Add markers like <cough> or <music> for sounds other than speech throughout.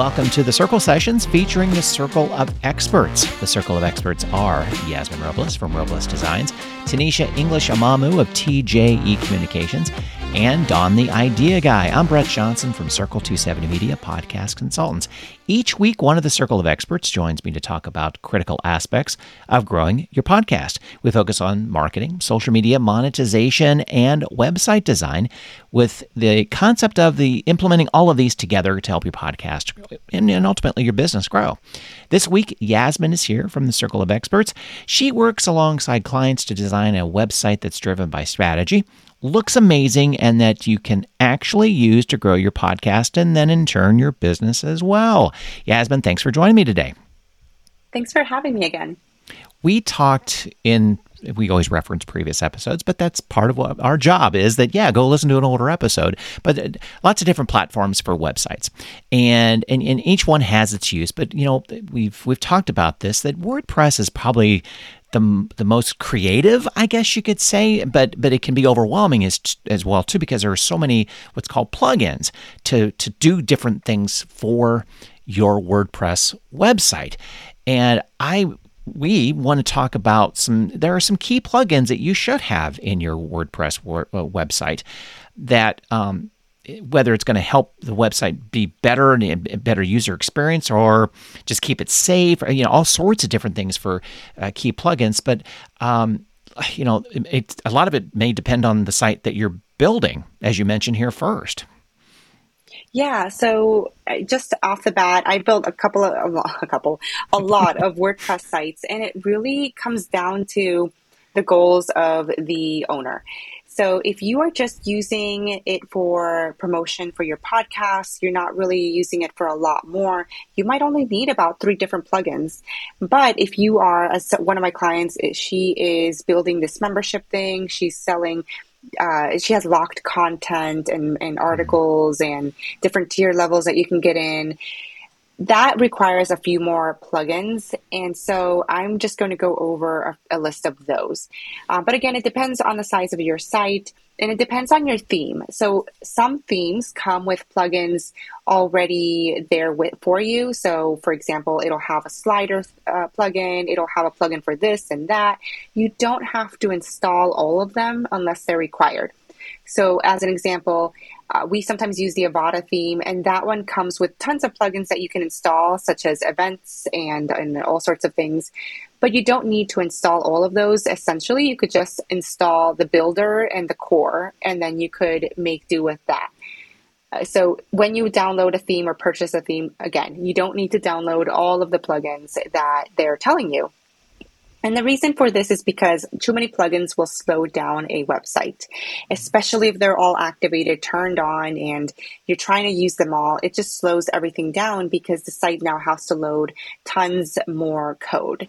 welcome to the Circle Sessions featuring the Circle of Experts. The Circle of Experts are Yasmine Robles from Robles Designs, Tanisha English Amamu of TJE Communications, and Don the Idea Guy. I'm Brett Johnson from Circle 270 Media Podcast Consultants. Each week, one of the Circle of Experts joins me to talk about critical aspects of growing your podcast. We focus on marketing, social media, monetization, and website design with the concept of the implementing all of these together to help your podcast and, and ultimately your business grow. This week, Yasmine is here from the Circle of Experts. She works alongside clients to design a website that's driven by strategy looks amazing and that you can actually use to grow your podcast and then in turn your business as well. Yasmine, thanks for joining me today. Thanks for having me again. We talked in we always reference previous episodes, but that's part of what our job is that, yeah, go listen to an older episode. But uh, lots of different platforms for websites. And, and, and each one has its use. But, you know, we've, we've talked about this that WordPress is probably the the most creative, I guess you could say, but but it can be overwhelming as as well too because there are so many what's called plugins to to do different things for your WordPress website. And I we want to talk about some there are some key plugins that you should have in your WordPress uh, website that um, whether it's going to help the website be better and a better user experience or just keep it safe, you know, all sorts of different things for uh, key plugins. But, um, you know, it, it, a lot of it may depend on the site that you're building, as you mentioned here first. Yeah, so uh, just off the bat, I built a couple of a couple, a lot of <laughs> WordPress sites, and it really comes down to the goals of the owner. So if you are just using it for promotion for your podcast, you're not really using it for a lot more, you might only need about three different plugins. But if you are, as one of my clients, she is building this membership thing, she's selling uh, she has locked content and, and articles and different tier levels that you can get in that requires a few more plugins. And so I'm just going to go over a, a list of those. Uh, but again, it depends on the size of your site and it depends on your theme. So some themes come with plugins already there with, for you. So for example, it'll have a slider uh, plugin, it'll have a plugin for this and that. You don't have to install all of them unless they're required. So as an example, uh, we sometimes use the Avada theme, and that one comes with tons of plugins that you can install, such as events and, and all sorts of things. But you don't need to install all of those. Essentially, you could just install the builder and the core, and then you could make do with that. Uh, so when you download a theme or purchase a theme, again, you don't need to download all of the plugins that they're telling you. And the reason for this is because too many plugins will slow down a website, especially if they're all activated, turned on, and you're trying to use them all. It just slows everything down because the site now has to load tons more code.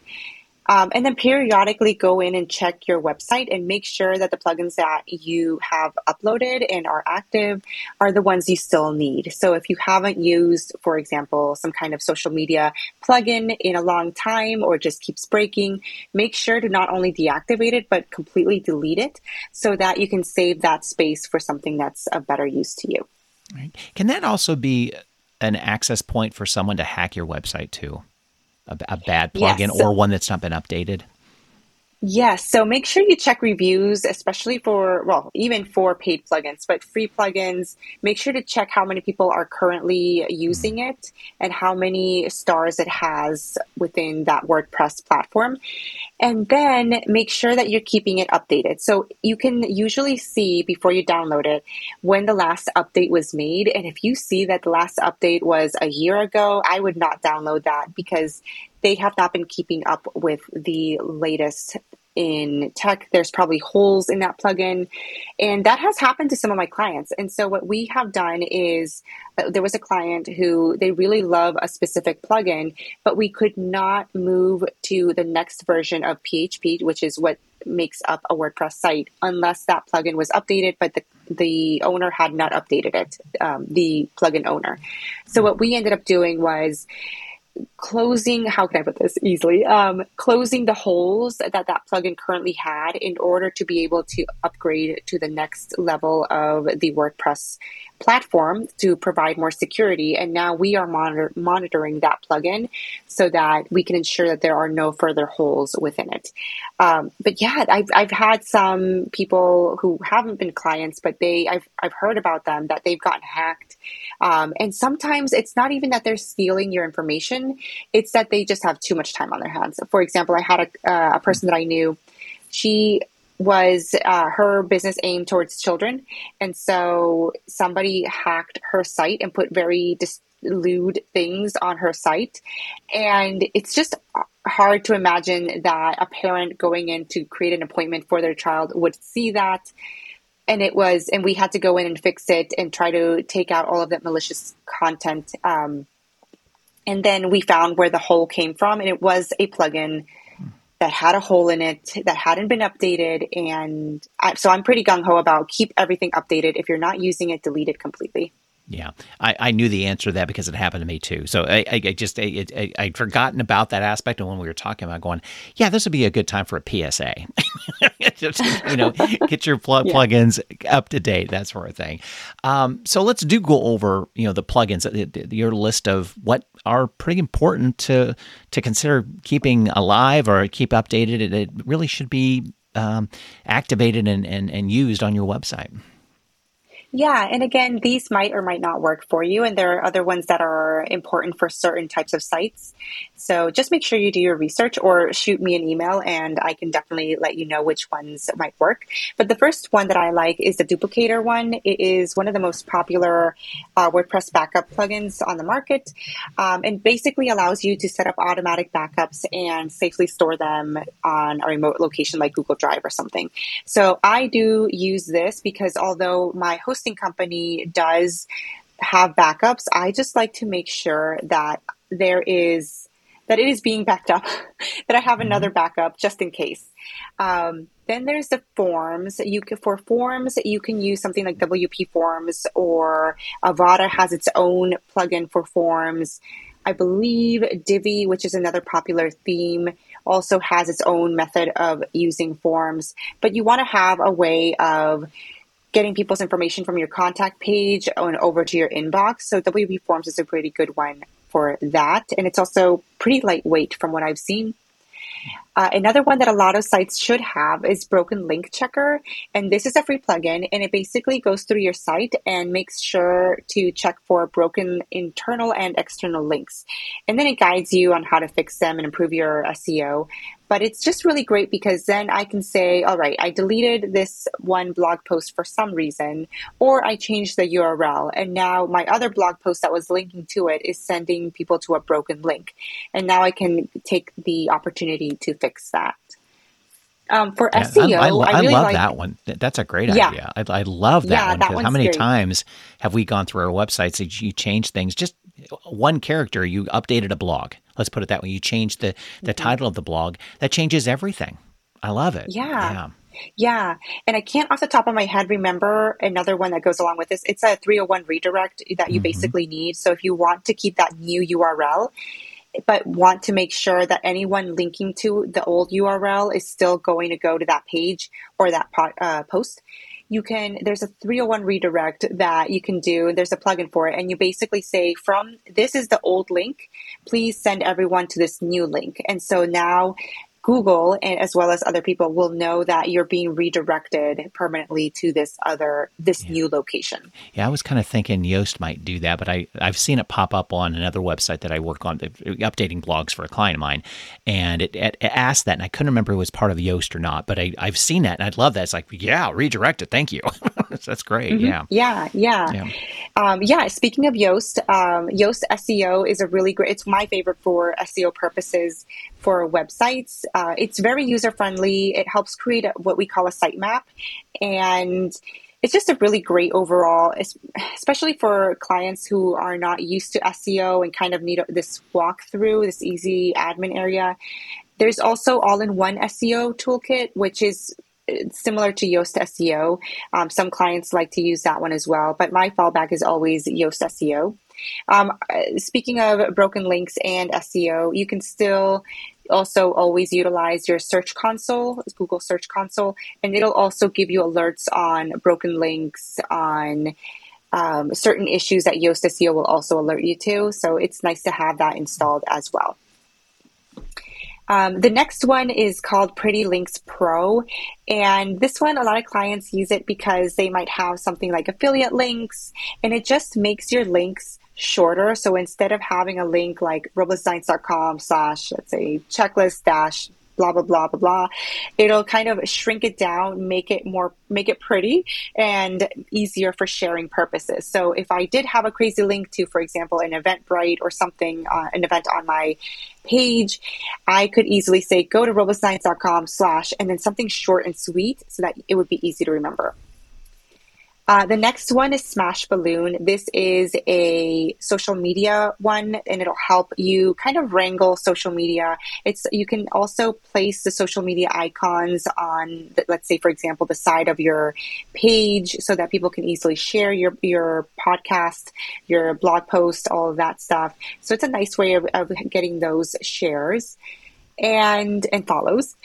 Um, and then periodically go in and check your website and make sure that the plugins that you have uploaded and are active are the ones you still need. So if you haven't used, for example, some kind of social media plugin in a long time or just keeps breaking, make sure to not only deactivate it, but completely delete it so that you can save that space for something that's of better use to you. Right. Can that also be an access point for someone to hack your website too? A, a bad plugin yes, or one that's not been updated? Yes. So make sure you check reviews, especially for, well, even for paid plugins, but free plugins. Make sure to check how many people are currently using mm-hmm. it and how many stars it has within that WordPress platform. And then make sure that you're keeping it updated. So you can usually see before you download it when the last update was made. And if you see that the last update was a year ago, I would not download that because they have not been keeping up with the latest in tech. There's probably holes in that plugin. And that has happened to some of my clients. And so what we have done is uh, there was a client who they really love a specific plugin, but we could not move to the next version of PHP, which is what makes up a WordPress site, unless that plugin was updated, but the, the owner had not updated it, um, the plugin owner. So what we ended up doing was closing how can i put this easily? Um, closing the holes that that plugin currently had in order to be able to upgrade to the next level of the wordpress platform to provide more security. And now we are monitor- monitoring that plugin so that we can ensure that there are no further holes within it. Um, but yeah I've, I've had some people who haven't been clients but they I've, I've heard about them that they've gotten hacked um, and sometimes it's not even that they're stealing your information it's that they just have too much time on their hands. For example, I had a, uh, a person that I knew. She was uh, her business aimed towards children, and so somebody hacked her site and put very dis- lewd things on her site, and it's just hard to imagine that a parent going in to create an appointment for their child would see that and it was and we had to go in and fix it and try to take out all of that malicious content um, and then we found where the hole came from, and it was a plugin that had a hole in it that hadn't been updated. And I, so I'm pretty gung ho about keep everything updated. If you're not using it, delete it completely. Yeah, I, I knew the answer to that because it happened to me too. So I, I, I just I, I, I'd forgotten about that aspect, and when we were talking about going, yeah, this would be a good time for a PSA. <laughs> just, you know, get your plug yeah. plugins up to date, that sort of thing. Um, so let's do go over you know the plugins, your list of what are pretty important to to consider keeping alive or keep updated. It, it really should be um, activated and, and, and used on your website. Yeah, and again, these might or might not work for you, and there are other ones that are important for certain types of sites. So just make sure you do your research or shoot me an email, and I can definitely let you know which ones might work. But the first one that I like is the duplicator one. It is one of the most popular uh, WordPress backup plugins on the market, um, and basically allows you to set up automatic backups and safely store them on a remote location like Google Drive or something. So I do use this because although my host hosting company does have backups, I just like to make sure that there is that it is being backed up, <laughs> that I have mm-hmm. another backup just in case. Um, then there's the forms. You can, for forms, you can use something like WP Forms or Avada has its own plugin for forms. I believe Divi, which is another popular theme, also has its own method of using forms. But you want to have a way of getting people's information from your contact page and over to your inbox. So WP Forms is a pretty good one for that. And it's also pretty lightweight from what I've seen. Uh, another one that a lot of sites should have is Broken Link Checker. And this is a free plugin and it basically goes through your site and makes sure to check for broken internal and external links. And then it guides you on how to fix them and improve your SEO. But it's just really great because then I can say, all right, I deleted this one blog post for some reason, or I changed the URL. And now my other blog post that was linking to it is sending people to a broken link. And now I can take the opportunity to fix that. Um, for yeah, SEO, I, I, I, really love like, that one. That's a great yeah. idea. I, I love that yeah, one because how many great. times have we gone through our websites that you change things just one character? You updated a blog. Let's put it that way. You change the the mm-hmm. title of the blog. That changes everything. I love it. Yeah. yeah. Yeah. And I can't off the top of my head remember another one that goes along with this. It's a 301 redirect that you mm-hmm. basically need. So if you want to keep that new URL, but want to make sure that anyone linking to the old URL is still going to go to that page or that uh, post. You can, there's a 301 redirect that you can do. There's a plugin for it. And you basically say, from this is the old link, please send everyone to this new link. And so now Google and as well as other people will know that you're being redirected permanently to this other this yeah. new location. Yeah, I was kind of thinking Yoast might do that, but I I've seen it pop up on another website that I work on, updating blogs for a client of mine, and it, it, it asked that, and I couldn't remember it was part of Yoast or not, but I I've seen that and I'd love that. It's like yeah, redirect it. Thank you. <laughs> That's great. Mm-hmm. Yeah. Yeah. Yeah. Yeah. Um, yeah. Speaking of Yoast, um, Yoast SEO is a really great. It's my favorite for SEO purposes for websites. Uh, it's very user friendly. It helps create a, what we call a sitemap, and it's just a really great overall, especially for clients who are not used to SEO and kind of need this walkthrough, this easy admin area. There's also all-in-one SEO toolkit, which is uh, similar to Yoast SEO. Um, some clients like to use that one as well, but my fallback is always Yoast SEO. Um, speaking of broken links and SEO, you can still also always utilize your search console, Google Search Console, and it'll also give you alerts on broken links, on um, certain issues that Yoast SEO will also alert you to. So it's nice to have that installed as well. Um, the next one is called Pretty Links Pro. And this one, a lot of clients use it because they might have something like affiliate links, and it just makes your links shorter. So instead of having a link like roblesdesigns.com slash, let's say, checklist dash blah blah blah blah blah it'll kind of shrink it down make it more make it pretty and easier for sharing purposes so if i did have a crazy link to for example an eventbrite or something uh, an event on my page i could easily say go to roblesdesigns.com slash and then something short and sweet so that it would be easy to remember uh, the next one is Smash Balloon. This is a social media one, and it'll help you kind of wrangle social media. It's you can also place the social media icons on, the, let's say, for example, the side of your page, so that people can easily share your your podcast, your blog post, all of that stuff. So it's a nice way of, of getting those shares and and follows.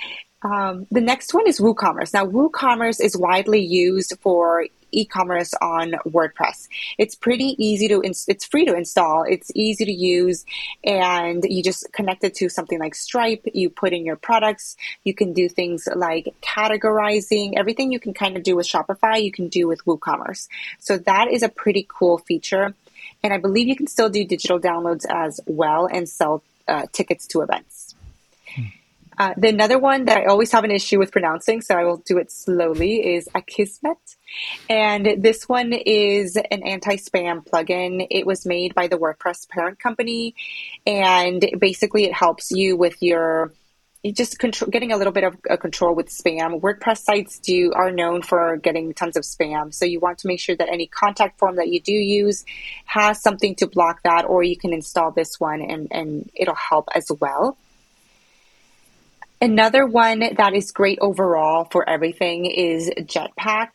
Um, the next one is WooCommerce. Now, WooCommerce is widely used for e-commerce on WordPress. It's pretty easy to, ins- it's free to install. It's easy to use and you just connect it to something like Stripe. You put in your products. You can do things like categorizing. Everything you can kind of do with Shopify, you can do with WooCommerce. So that is a pretty cool feature. And I believe you can still do digital downloads as well and sell uh, tickets to events. Uh, the another one that I always have an issue with pronouncing, so I will do it slowly, is Akismet. And this one is an anti-spam plugin. It was made by the WordPress parent company, and basically it helps you with your just control, getting a little bit of a control with spam. WordPress sites do are known for getting tons of spam, so you want to make sure that any contact form that you do use has something to block that, or you can install this one and and it'll help as well. Another one that is great overall for everything is Jetpack.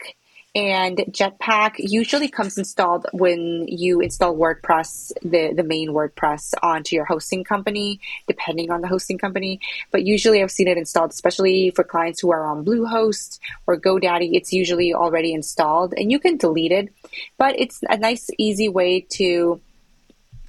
And Jetpack usually comes installed when you install WordPress, the, the main WordPress onto your hosting company, depending on the hosting company. But usually I've seen it installed, especially for clients who are on Bluehost or GoDaddy. It's usually already installed and you can delete it, but it's a nice, easy way to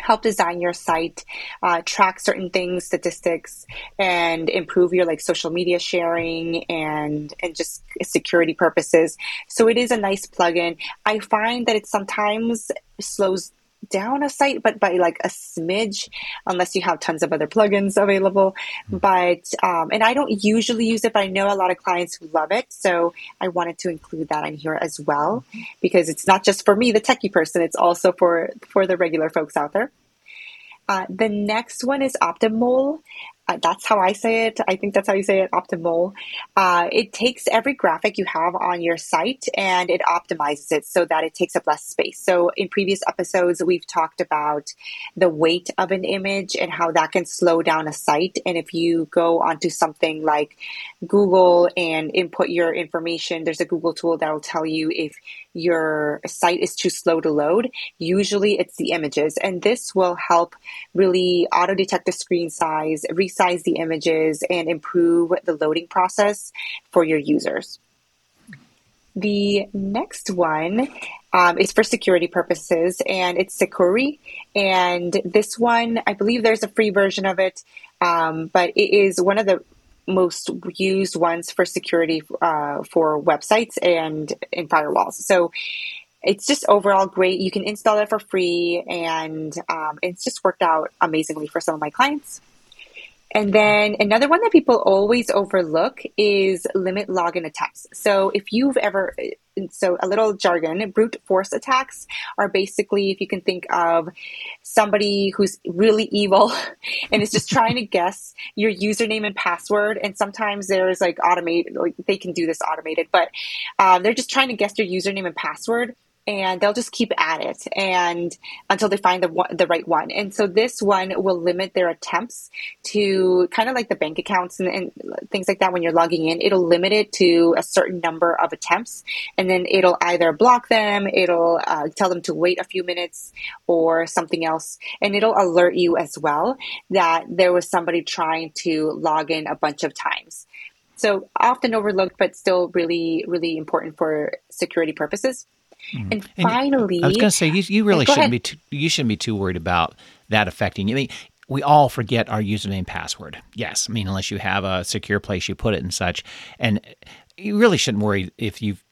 help design your site, uh, track certain things, statistics, and improve your like social media sharing and and just security purposes. So it is a nice plugin. I find that it sometimes slows down a site, but by like a smidge, unless you have tons of other plugins available. Hmm. But, um, and I don't usually use it, but I know a lot of clients who love it. So I wanted to include that in here as well, because it's not just for me, the techie person, it's also for, for the regular folks out there. Uh, the next one is Optimole. Uh, that's how I say it. I think that's how you say it, optimal. Uh, it takes every graphic you have on your site and it optimizes it so that it takes up less space. So in previous episodes, we've talked about the weight of an image and how that can slow down a site. And if you go onto something like Google and input your information, there's a Google tool that will tell you if your site is too slow to load. Usually it's the images and this will help really auto detect the screen size, resize the images and improve the loading process for your users. The next one um, is for security purposes and it's Sucuri. And this one, I believe there's a free version of it, um, but it is one of the most used ones for security uh, for websites and in firewalls. So it's just overall great. You can install it for free, and um, it's just worked out amazingly for some of my clients. And then another one that people always overlook is limit login attempts. So if you've ever, so a little jargon, brute force attacks are basically, if you can think of somebody who's really evil <laughs> and is just trying to guess your username and password. And sometimes there's like automated, like they can do this automated, but um, they're just trying to guess your username and password and they'll just keep at it and until they find the the right one. And so this one will limit their attempts to kind of like the bank accounts and, and, things like that. When you're logging in, it'll limit it to a certain number of attempts, and then it'll either block them, it'll uh, tell them to wait a few minutes, or something else, and it'll alert you as well that there was somebody trying to log in a bunch of times. So often overlooked, but still really, really important for security purposes. Mm. And, and finally, I was going to say you, you really shouldn't ahead. be too, you shouldn't be too worried about that affecting you. I mean, we all forget our username password. Yes, I mean unless you have a secure place you put it and such, and you really shouldn't worry if you've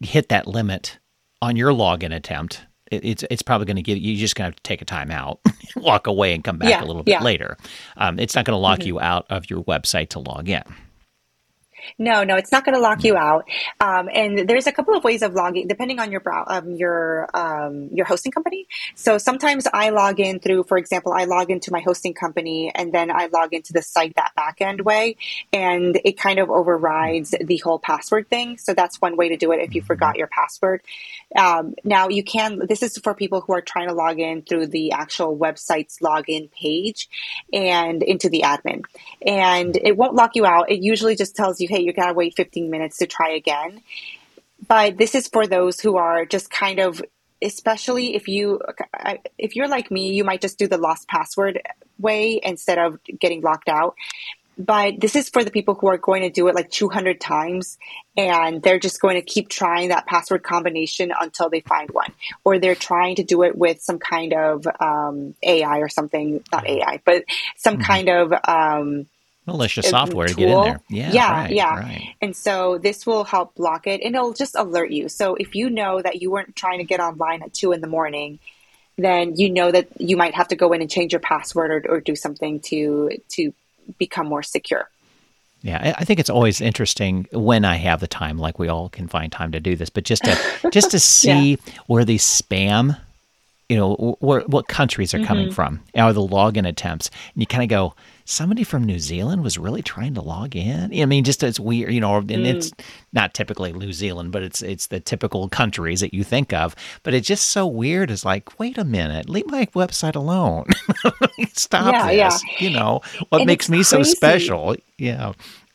hit that limit on your login attempt. It, it's it's probably going to give you just going to have to take a time out, <laughs> walk away, and come back yeah, a little bit yeah. later. Um, it's not going to lock mm-hmm. you out of your website to log in. No, no, it's not going to lock you out. Um, and there's a couple of ways of logging, depending on your brow, um, your um, your hosting company. So sometimes I log in through, for example, I log into my hosting company, and then I log into the site that backend way, and it kind of overrides the whole password thing. So that's one way to do it if you forgot your password. Um, now you can. This is for people who are trying to log in through the actual website's login page and into the admin, and it won't lock you out. It usually just tells you, hey, you gotta wait 15 minutes to try again. But this is for those who are just kind of, especially if you if you're like me, you might just do the lost password way instead of getting locked out but this is for the people who are going to do it like 200 times and they're just going to keep trying that password combination until they find one or they're trying to do it with some kind of um, ai or something not ai but some mm-hmm. kind of um, malicious software tool. to get in there yeah yeah right, yeah right. and so this will help block it and it'll just alert you so if you know that you weren't trying to get online at 2 in the morning then you know that you might have to go in and change your password or, or do something to to become more secure. Yeah, I think it's always interesting when I have the time, like we all can find time to do this, but just to <laughs> just to see yeah. where these spam, you know, where, what countries are coming mm-hmm. from, or the login attempts, and you kind of go, somebody from New Zealand was really trying to log in. I mean, just it's weird, you know, and mm. it's not typically New Zealand, but it's it's the typical countries that you think of. But it's just so weird. It's like, wait a minute, leave my website alone. <laughs> Stop yeah, this. Yeah. You know what and makes me crazy. so special? Yeah.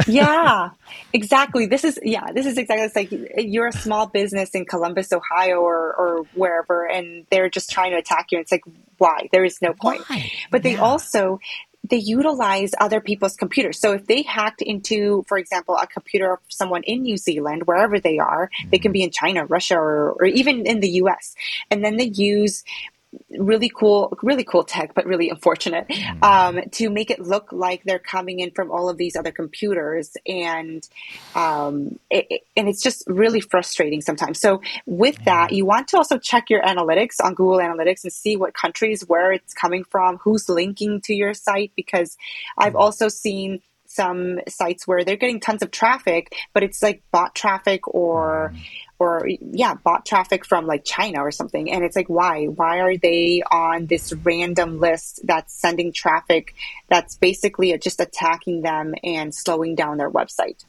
yeah, <laughs> exactly. This is yeah, this is exactly it's like you're a small business in Columbus, Ohio, or or wherever, and they're just trying to attack you. It's like why? There is no point. Why? But they yeah. also they utilize other people's computers. So if they hacked into, for example, a computer of someone in New Zealand, wherever they are, mm-hmm. they can mm-hmm. be in China, Russia, or, or even in the US, and then they use really cool, really cool tech, but really unfortunate mm. um, to make it look like they're coming in from all of these other computers, and um, it, it, and it's just really frustrating sometimes. So with that, you want to also check your analytics on Google Analytics and see what countries where it's coming from, who's linking to your site, because I've mm. also seen some sites where they're getting tons of traffic, but it's like bot traffic or or yeah, bot traffic from like China or something. And it's like, why? Why are they on this random list that's sending traffic that's basically just attacking them and slowing down their website?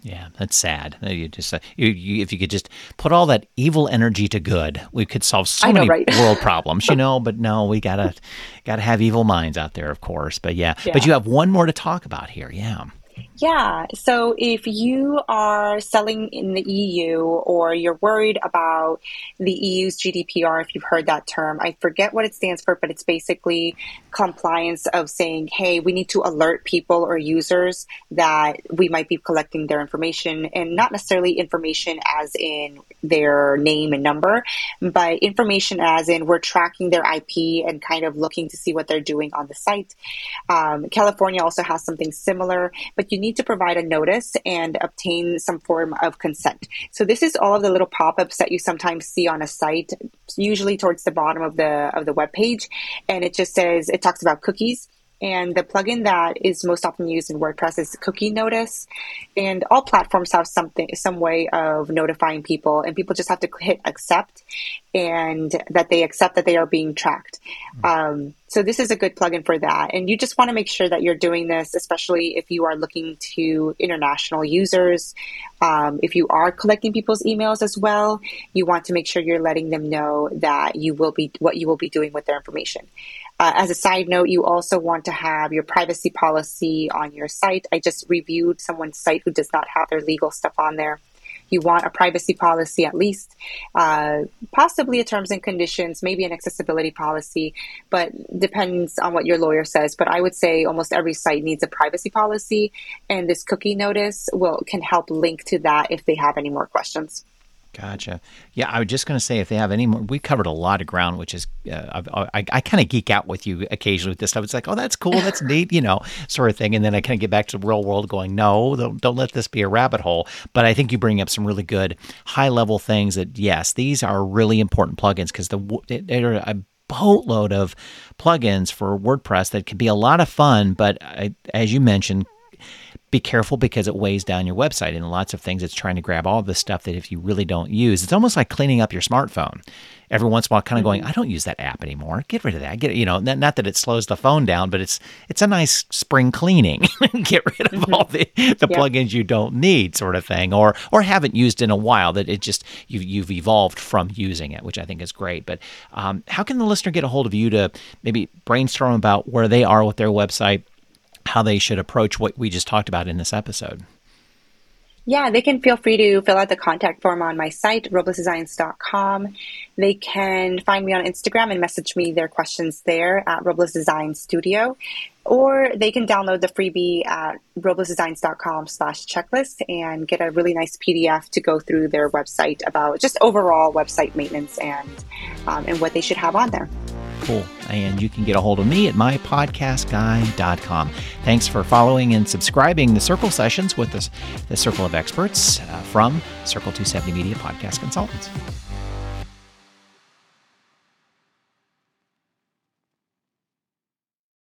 Yeah, that's sad. You just uh, you, you, if you could just put all that evil energy to good, we could solve so know, many right? <laughs> world problems, you know. <laughs> But no, we gotta gotta have evil minds out there, of course. But yeah, yeah, but you have one more to talk about here. Yeah. Yeah. So if you are selling in the EU or you're worried about the EU's GDPR, if you've heard that term, I forget what it stands for, but it's basically compliance of saying, hey, we need to alert people or users that we might be collecting their information and not necessarily information as in their name and number, but information as in we're tracking their IP and kind of looking to see what they're doing on the site. Um, California also has something similar, but you need to provide a notice and obtain some form of consent. So this is all of the little pop-ups that you sometimes see on a site, usually towards the bottom of the of the web page, and it just says it talks about cookies. And the plugin that is most often used in WordPress is Cookie Notice. And all platforms have something, some way of notifying people, and people just have to hit accept. And that they accept that they are being tracked. Um, so this is a good plugin for that. And you just want to make sure that you're doing this, especially if you are looking to international users. Um, if you are collecting people's emails as well, you want to make sure you're letting them know that you will be what you will be doing with their information. Uh, as a side note, you also want to have your privacy policy on your site. I just reviewed someone's site who does not have their legal stuff on there you want a privacy policy at least, uh, possibly a terms and conditions, maybe an accessibility policy, but depends on what your lawyer says. But I would say almost every site needs a privacy policy, and this cookie notice will can help link to that if they have any more questions. Gotcha. Yeah, I was just going to say if they have any more, we covered a lot of ground, which is uh, I, I, I kind of geek out with you occasionally with this stuff. It's like, oh, that's cool, that's <laughs> neat, you know, sort of thing. And then I kind of get back to the real world, going, no, don't, don't let this be a rabbit hole. But I think you bring up some really good high level things that yes, these are really important plugins because the they're a boatload of plugins for WordPress that can be a lot of fun, but I, as you mentioned, be careful because it weighs down your website and lots of things. It's trying to grab all the stuff that if you really don't use it's almost like cleaning up your smartphone. Every once in a while kind of going mm-hmm. i don't use that app anymore. Get rid of that. Get you know not, not that it slows the phone down but it's it's a nice spring cleaning. <laughs> Get rid of mm-hmm. all the, the yeah. plugins you don't need sort of thing or or haven't used in a while that it just you've, you've evolved from using it which i think is great. But um, how can the listener get a hold of you to maybe brainstorm about where they are with their website how they should approach what we just talked about in this episode. Yeah, they can feel free to fill out the contact form on my site, roblesdesigns.com. They can find me on Instagram and message me their questions there at Robles Design Studio. Or they can download the freebie at roblesdesigns.com slash checklist and get a really nice PDF to go through their website about just overall website maintenance and, um, and what they should have on there. Cool. And you can get a hold of me at mypodcastguy.com. Thanks for following and subscribing the Circle Sessions with the, the Circle of Experts uh, from Circle 270 Media Podcast Consultants.